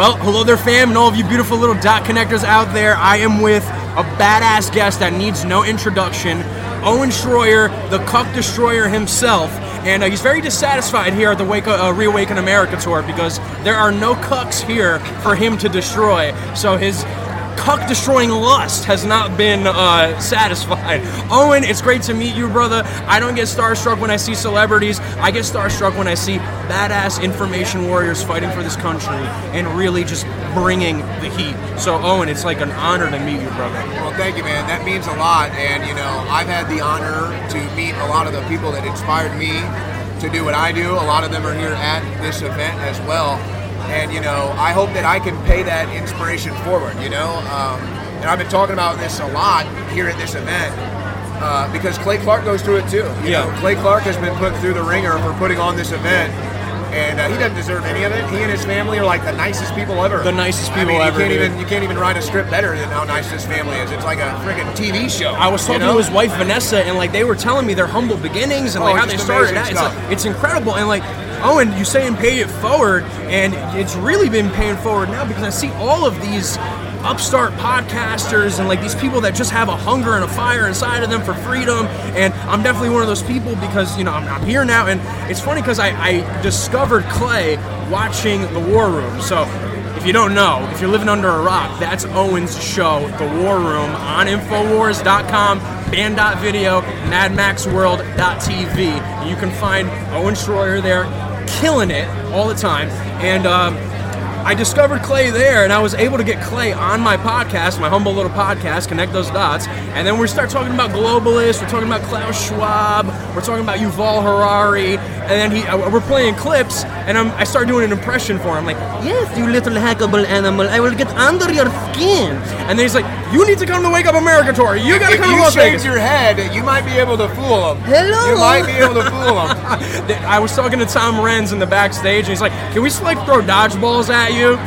Well, hello there, fam, and all of you beautiful little dot connectors out there. I am with a badass guest that needs no introduction, Owen Shroyer, the Cuck Destroyer himself. And uh, he's very dissatisfied here at the Wake, uh, Reawaken America tour because there are no cucks here for him to destroy. So his cuck destroying lust has not been uh, satisfied. Owen, it's great to meet you, brother. I don't get starstruck when I see celebrities. I get starstruck when I see badass information warriors fighting for this country and really just bringing the heat. So, Owen, it's like an honor to meet you, brother. Well, thank you, man. That means a lot. And, you know, I've had the honor to meet a lot of the people that inspired me to do what I do. A lot of them are here at this event as well. And, you know, I hope that I can pay that inspiration forward, you know. Um, and I've been talking about this a lot here at this event. Uh, because Clay Clark goes through it too. You Yeah. know, Clay Clark has been put through the ringer for putting on this event, and uh, he doesn't deserve any of it. He and his family are like the nicest people ever. The nicest I people mean, ever, You can't dude. even you can't even write a script better than how nice this family is. It's like a freaking TV show. I was you talking know? to his wife Vanessa, and like they were telling me their humble beginnings and like Oh, how they started. Out. It's, like, it's incredible, and like Oh, Owen, you saying pay it forward, and it's really been paying forward now because I see all of these upstart podcasters and like these people that just have a hunger and a fire inside of them for freedom. And I'm definitely one of those people because you know I'm, I'm here now, and it's funny because I, I discovered Clay watching The War Room. So if you don't know, if you're living under a rock, that's Owen's show, The War Room, on Infowars.com, Banned.video, MadMaxWorld.tv. You can find Owen Shroyer there, killing it all the time. And um, I discovered Clay there, and I was able to get Clay on my podcast, my humble little podcast, Connect Those Dots. And then we start talking about globalists, we're talking about Klaus Schwab, we're talking about Yuval Harari, and then he, uh, we're playing clips, and I'm, I start doing an impression for him, like, yes, you little hackable animal, I will get under your skin. And then he's like, you need to come to Wake Up America tour. You gotta if come to you Las shaved Vegas. your head, you might be able to fool him. Hello. You might be able to them. I was talking to Tom Renz in the backstage, and he's like, "Can we like throw dodgeballs at you?"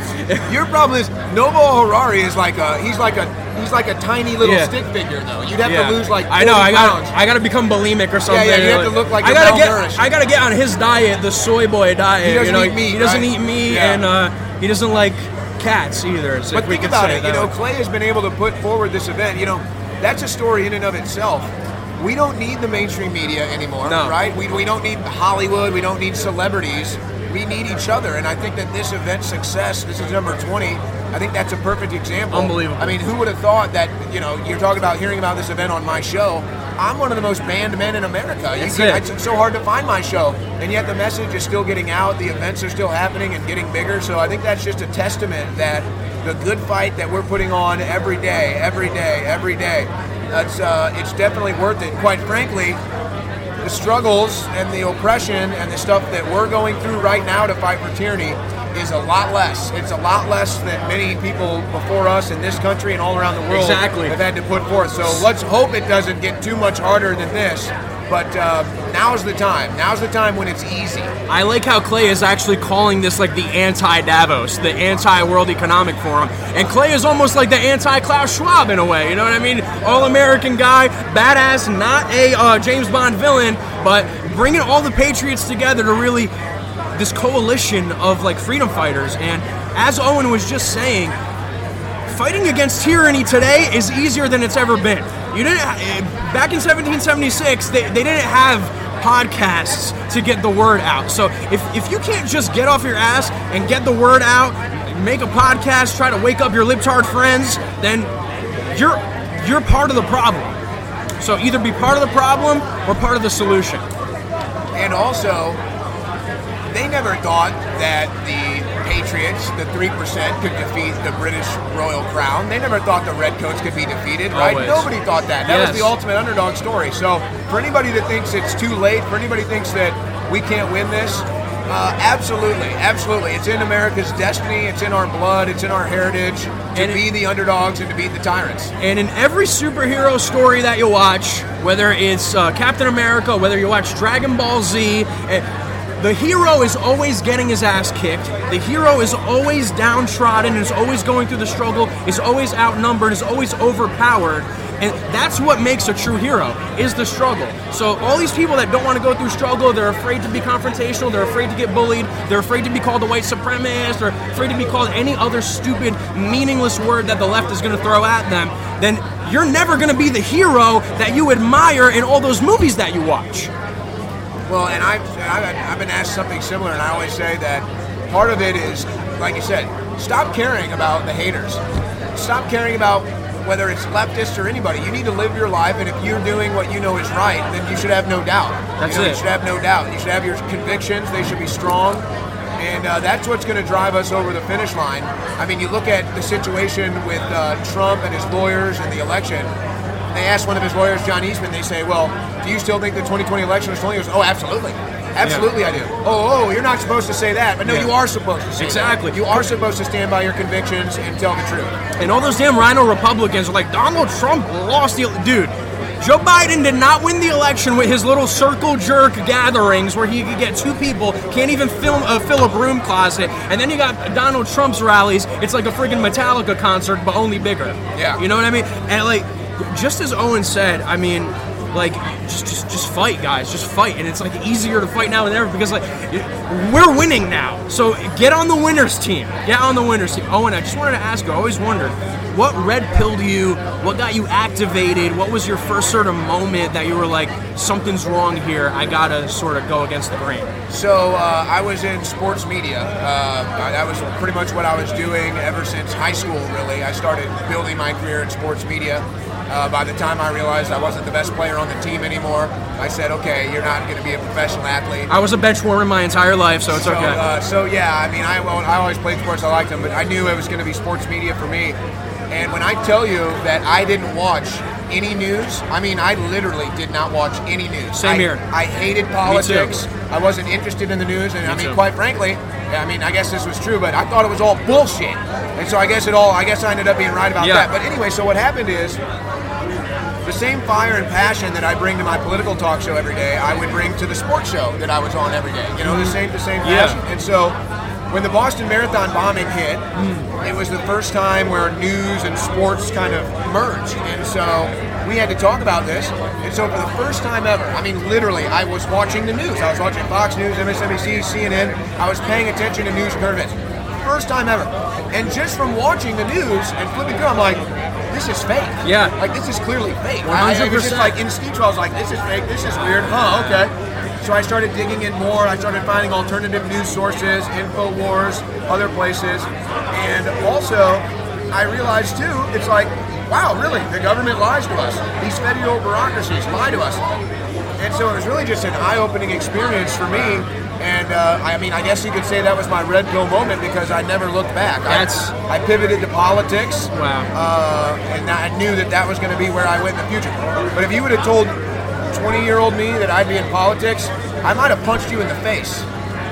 Your problem is Noble Harari is like a he's like a he's like a tiny little Yeah. stick figure though. You'd have Yeah. to lose like 40 I know. I got I got to become bulimic or something. yeah, yeah you have to look like I gotta get. I gotta get on his diet, the soy boy diet. He doesn't you know, eat meat, He doesn't right? eat meat, Yeah. and uh, he doesn't like cats either. So But think about it. You know. Clay has been able to put forward this event. You know, that's a story in and of itself. We don't need the mainstream media anymore, No. right? We, we don't need Hollywood. We don't need celebrities. We need each other. And I think that this event success, this is number 20, I think that's a perfect example. Unbelievable. I mean, who would have thought that, you know, you're talking about hearing about this event on my show. I'm one of the most banned men in America. That's can- it. It's so hard to find my show. And yet the message is still getting out, the events are still happening and getting bigger. So I think that's just a testament that the good fight that we're putting on every day, every day, every day, that's uh, it's definitely worth it. Quite frankly, the struggles and the oppression and the stuff that we're going through right now to fight for tyranny is a lot less. It's a lot less than many people before us in this country and all around the world Exactly. have had to put forth. So let's hope it doesn't get too much harder than this. But uh, now's the time. Now's the time when it's easy. I like how Clay is actually calling this like the anti Davos, the anti World Economic Forum. And Clay is almost like the anti Klaus Schwab in a way, you know what I mean? All American guy, badass, not a uh, James Bond villain, but bringing all the patriots together to really this coalition of like freedom fighters. And as Owen was just saying, fighting against tyranny today is easier than it's ever been. You didn't eh, back in 1776. They, they didn't have podcasts to get the word out. So if if you can't just get off your ass and get the word out, make a podcast, try to wake up your libtard friends, then you're you're part of the problem. So either be part of the problem or part of the solution. And also, they never thought that the Patriots, the 3%, could defeat the British Royal Crown. They never thought the Redcoats could be defeated, right? Always. Nobody thought that. That Yes. was the ultimate underdog story. So, for anybody that thinks it's too late, for anybody that thinks that we can't win this, uh, absolutely, absolutely. It's in America's destiny. It's in our blood. It's in our heritage to And it- be the underdogs and to beat the tyrants. And in every superhero story that you watch, whether it's uh, Captain America, whether you watch Dragon Ball Z, eh, the hero is always getting his ass kicked. The hero is always downtrodden, is always going through the struggle, is always outnumbered, is always overpowered. And that's what makes a true hero is the struggle. So all these people that don't want to go through struggle, they're afraid to be confrontational, they're afraid to get bullied, they're afraid to be called a white supremacist, or afraid to be called any other stupid, meaningless word that the left is going to throw at them. Then you're never going to be the hero that you admire in all those movies that you watch. Well, and I've, I've, I've been asked something similar, and I always say that part of it is, like you said, stop caring about the haters. Stop caring about whether it's leftists or anybody. You need to live your life, and if you're doing what you know is right, then you should have no doubt. That's you know, it. You should have no doubt. You should have your convictions. They should be strong. And uh, that's what's going to drive us over the finish line. I mean, you look at the situation with uh, Trump and his lawyers and the election. They asked one of his lawyers, John Eastman, they say, well, do you still think the 2020 election was stolen? He goes, oh, absolutely. Absolutely, I do. Oh, oh, you're not supposed to say that. But no, Yeah. you are supposed to say Exactly. that. You are supposed to stand by your convictions and tell the truth. And all those damn RINO Republicans are like, Donald Trump lost the dude. Joe Biden did not win the election with his little circle jerk gatherings where he could get two people, can't even film, uh, fill a broom closet, and then you got Donald Trump's rallies. It's like a friggin' Metallica concert, but only bigger. Yeah. you know what I mean? And like, just as Owen said, I mean, like, just just just fight, guys, just fight, and it's like easier to fight now than ever because like we're winning now. So get on the winners team. Get on the winners team. Owen, I just wanted to ask you. I always wondered what red pilled you, what got you activated, what was your first sort of moment that you were like, something's wrong here. I gotta sort of go against the grain. So uh, I was in sports media. Uh, that was pretty much what I was doing ever since high school. Really, I started building my career in sports media. Uh, by the time I realized I wasn't the best player on the team anymore, I said, "Okay, you're not going to be a professional athlete." I was a bench warmer my entire life, so it's so, okay. Uh, so yeah, I mean, I well, I always played sports. I liked them, but I knew it was going to be sports media for me. And when I tell you that I didn't watch any news, I mean, I literally did not watch any news. Same I, here. I hated politics. I wasn't interested in the news, and I mean, too. quite frankly, I mean, I guess this was true, but I thought it was all bullshit. And so I guess it all, I guess I ended up being right about Yeah. that. But anyway, so what happened is the same fire and passion that I bring to my political talk show every day, I would bring to the sports show that I was on every day. You know, the same, the same Mm-hmm. Yeah. passion. And so, when the Boston Marathon bombing hit, Mm. it was the first time where news and sports kind of merged. And so, we had to talk about this. And so, for the first time ever, I mean, literally, I was watching the news. I was watching Fox News, MSNBC, CNN. I was paying attention to news current events. First time ever. And just from watching the news and flipping through, I'm like, this is fake. Yeah. Like, this is clearly fake. I, I was just 100%. like instinctual. I was like, this is fake. This is weird. Huh? Okay. So I started digging in more. I started finding alternative news sources, Infowars, other places, and also I realized too, it's like, wow, really, the government lies to us. These federal bureaucracies lie to us. And so it was really just an eye-opening experience for me. And uh, I mean, I guess you could say that was my red pill moment because I never looked back. I- I, pivoted to politics. Wow. Uh, and I knew that that was going to be where I went in the future. But if you would have told 20 year old me that I'd be in politics, I might have punched you in the face.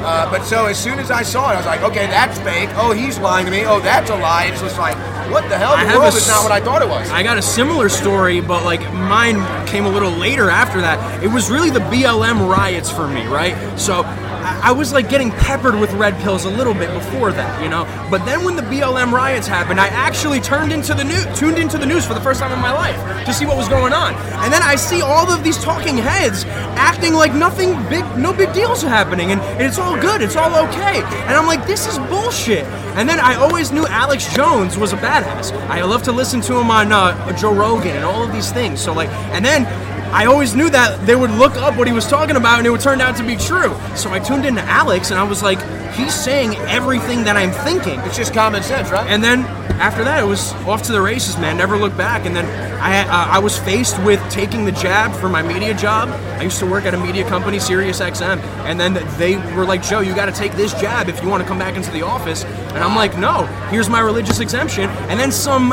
Uh, but so as soon as I saw it, I was like, okay, that's fake. Oh, he's lying to me. Oh, that's a lie. It's just like, what the hell? I The have world a is not what I thought it was. I got a similar story, but like mine came a little later after that. It was really the BLM riots for me, right? So I, was like getting peppered with red pills a little bit before that, you know. But then when the BLM riots happened, I actually turned into the news, tuned into the news for the first time in my life to see what was going on. And then I see all of these talking heads acting like nothing big, no big deals are happening, and, and it's all good, it's all okay. And I'm like, this is bullshit. And then I always knew Alex Jones was a badass. I love to listen to him on uh, Joe Rogan and all of these things. So like, and then I always knew that they would look up what he was talking about and it would turn out to be true. So I tuned into Alex and I was like, he's saying everything that I'm thinking. it's just common sense, right? And then after that, it was off to the races, man. Never looked back. And then I uh, I was faced with taking the jab for my media job. I used to work at a media company, Sirius XM, and then they were like, "Joe, you got to take this jab if you want to come back into the office." And I'm like, "No, here's my religious exemption." And then some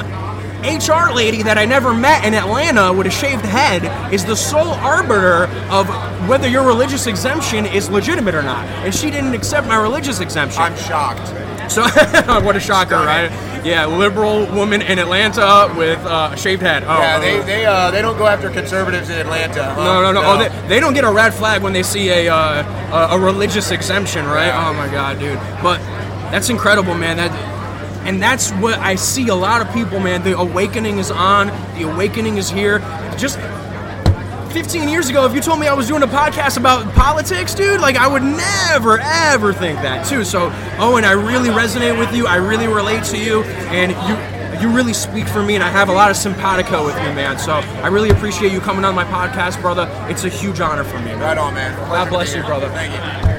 HR lady that I never met in Atlanta with a shaved head is the sole arbiter of whether your religious exemption is legitimate or not. And she didn't accept my religious exemption. I'm shocked. So what a shocker, right? Yeah, liberal woman in Atlanta with uh, a shaved head. Oh, Yeah, oh, they oh. they uh, they don't go after conservatives in Atlanta. huh? no, no, no. Oh, they, they don't get a red flag when they see a uh, a, a religious exemption, right? Yeah. Oh my god, dude. But that's incredible, man. That And that's what I see a lot of people, man. The awakening is on. The awakening is here. Just 15 years ago, if you told me I was doing a podcast about politics, dude, like I would never, ever think that, too. So, Owen, I really resonate with you. I really relate to you, and you. You really speak for me, and I have a lot of simpatico with you, man. So I really appreciate you coming on my podcast, brother. It's a huge honor for me. Man. Right on, man. God bless you, brother. Thank you.